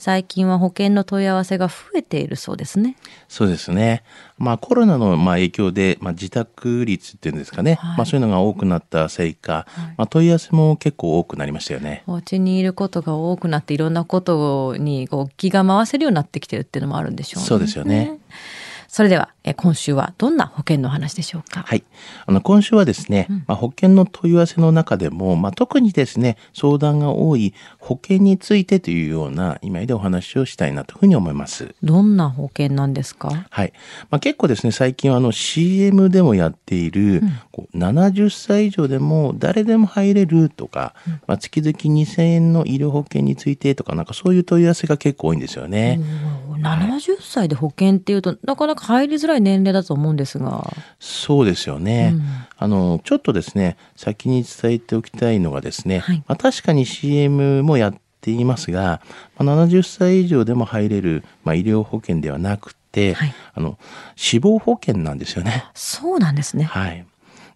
最近は保険の問い合わせが増えているそうですね。そうですね。まあコロナのまあ影響で、まあ、自宅率っていうんですかね、はいまあそういうのが多くなったせいか、まあ問い合わせも結構多くなりましたよね。お家にいることが多くなっていろんなことにこう気が回せるようになってきてるっていうのもあるんでしょうね。そうですよね。それではえ今週はどんな保険の話でしょうか？はい。あの、今週はですね、まあ、保険の問い合わせの中でも、まあ、特にですね、相談が多い保険についてというような意味でお話をしたいなというふうに思います。どんな保険なんですか？はい。まあ、結構ですね、最近はあの CM でもやっている、こう70歳以上でも誰でも入れるとか、まあ、月々2000円の医療保険についてとか、なんかそういう問い合わせが結構多いんですよね。おー70歳で保険っていうとなかなか入りづらい年齢だと思うんですが。そうですよね。あの、ちょっとですね、先に伝えておきたいのがですね、はいまあ、確かに CM もやっていますが、まあ、70歳以上でも入れる、まあ、医療保険ではなくて、はいあの、死亡保険なんですよね。そうなんですね。はい。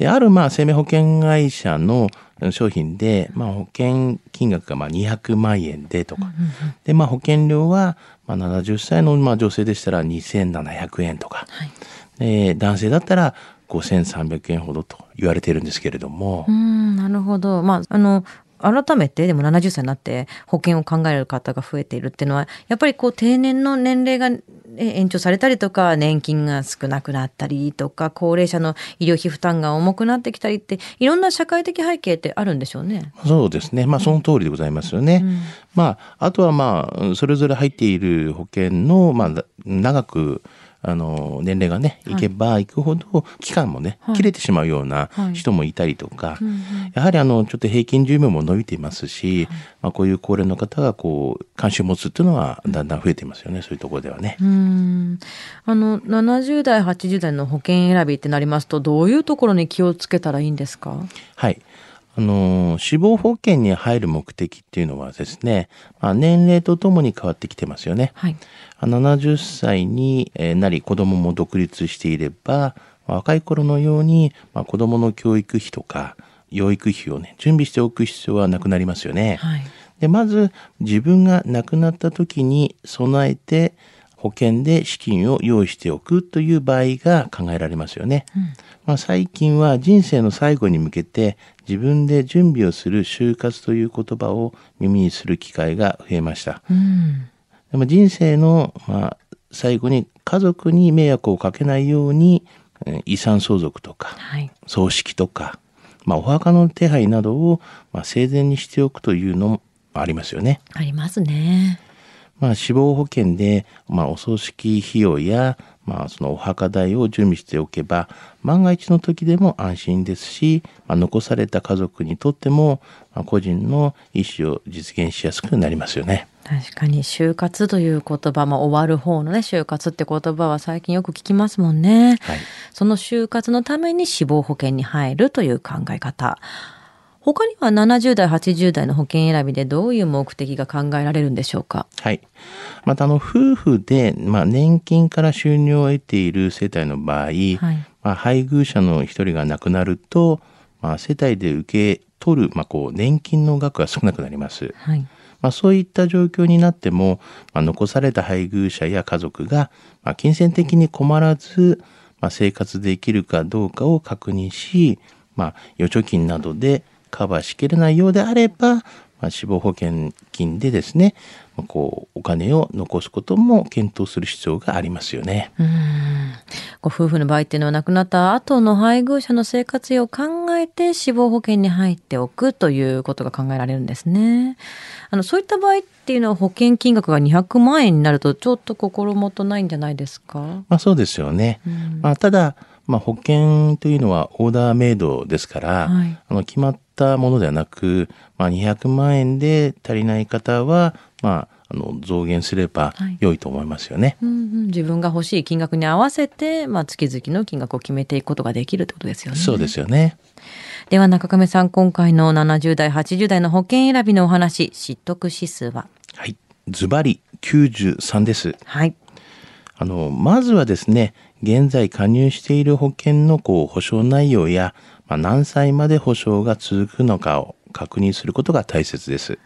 で、あるまあ生命保険会社の商品で、まあ保険金額がまあ200万円でとか、で、まあ保険料はまあ70歳のまあ女性でしたら2700円とか、はい。で男性だったら5300円ほどと言われているんですけれどもうー、んなるほど。まああの改めてでも70歳になって保険を考える方が増えているっていうのはやっぱりこう定年の年齢がえ延長されたりとか年金が少なくなったりとか高齢者の医療費負担が重くなってきたりっていろんな社会的背景ってあるんでしょうね。そうですね。まあその通りでございますよね。まああとはまあそれぞれ入っている保険のまあ長くあの年齢がねいけばいくほど期間もね、はい切れてしまうようなはい人もいたりとか、うんうんやはりあのちょっと平均寿命も伸びていますし、まあこういう高齢の方がこう関心を持つっていうのはだんだん増えていますよね。そういうところではね。あの70代80代の保険選びってなりますとどういうところに気をつけたらいいんですか？はい。あの、死亡保険に入る目的っていうのはですね、まあ、年齢とともに変わってきてますよね。はい。70歳にえーなり子供も独立していれば、まあ若い頃のように、まあ、子供の教育費とか養育費をね、準備しておく必要はなくなりますよね。はい。で、まず自分が亡くなった時に備えて保険で資金を用意しておくという場合が考えられますよね。まあ、最近は人生の最後に向けて自分で準備をする就活という言葉を耳にする機会が増えました。うん。でも人生の、まあ、最後に家族に迷惑をかけないようにえー遺産相続とかはい。葬式とか、まあ、お墓の手配などを、まあ、生前にしておくというのもありますよね。ありますね。まあ、死亡保険で、まあ、お葬式費用や、まあ、そのお墓代を準備しておけば、万が一の時でも安心ですし、まあ、残された家族にとっても、まあ、個人の意思を実現しやすくなりますよね。確かに就活という言葉、まあ、終わる方のね就活って言葉は最近よく聞きますもんね。はい。その就活のために死亡保険に入るという考え方。他には70代80代の保険選びでどういう目的が考えられるんでしょうか？はい。また、あの、夫婦で、まあ、年金から収入を得ている世帯の場合、はい。まあ、配偶者の一人が亡くなると、まあ、世帯で受け取る、まあ、こう、年金の額が少なくなります。はい。まあ、そういった状況になっても、まあ、残された配偶者や家族が、まあ、金銭的に困らず、まあ、生活できるかどうかを確認し、まあ、預貯金などでカバーしきれないようであれば、まあ、死亡保険金でですね、まあこう、お金を残すことも検討する必要がありますよね。うーんご夫婦の場合っていうのは亡くなった後の配偶者の生活費を考えて死亡保険に入っておくということが考えられるんですね。あのそういった場合っていうのは保険金額が200万円になるとちょっと心もとないんじゃないですか？まあ、そうですよね。うんまあ、ただ、まあ、保険というのはオーダーメイドですから、はいあの決まったものではなく、まあ、200万円で足りない方は、まあ、あの増減すればはい良いと思いますよね。うんうん、自分が欲しい金額に合わせて、まあ、月々の金額を決めていくことができるってことですよね。そうですよね。では中亀さん、今回の70代、80代の保険選びのお話、知得指数は？はい。ズバリ93です。はい。あの、まずはですね、現在加入している保険のこう保証内容や、まあ、何歳まで保証が続くのかを確認することが大切です。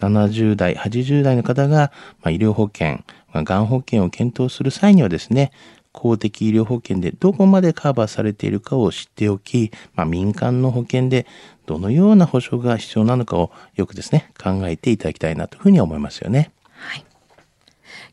70代、80代の方が、まあ、医療保険、まあ、がん保険を検討する際にはですね、公的医療保険でどこまでカバーされているかを知っておき、まあ、民間の保険でどのような保証が必要なのかをよくですね、考えていただきたいなというふうに思いますよね。はい。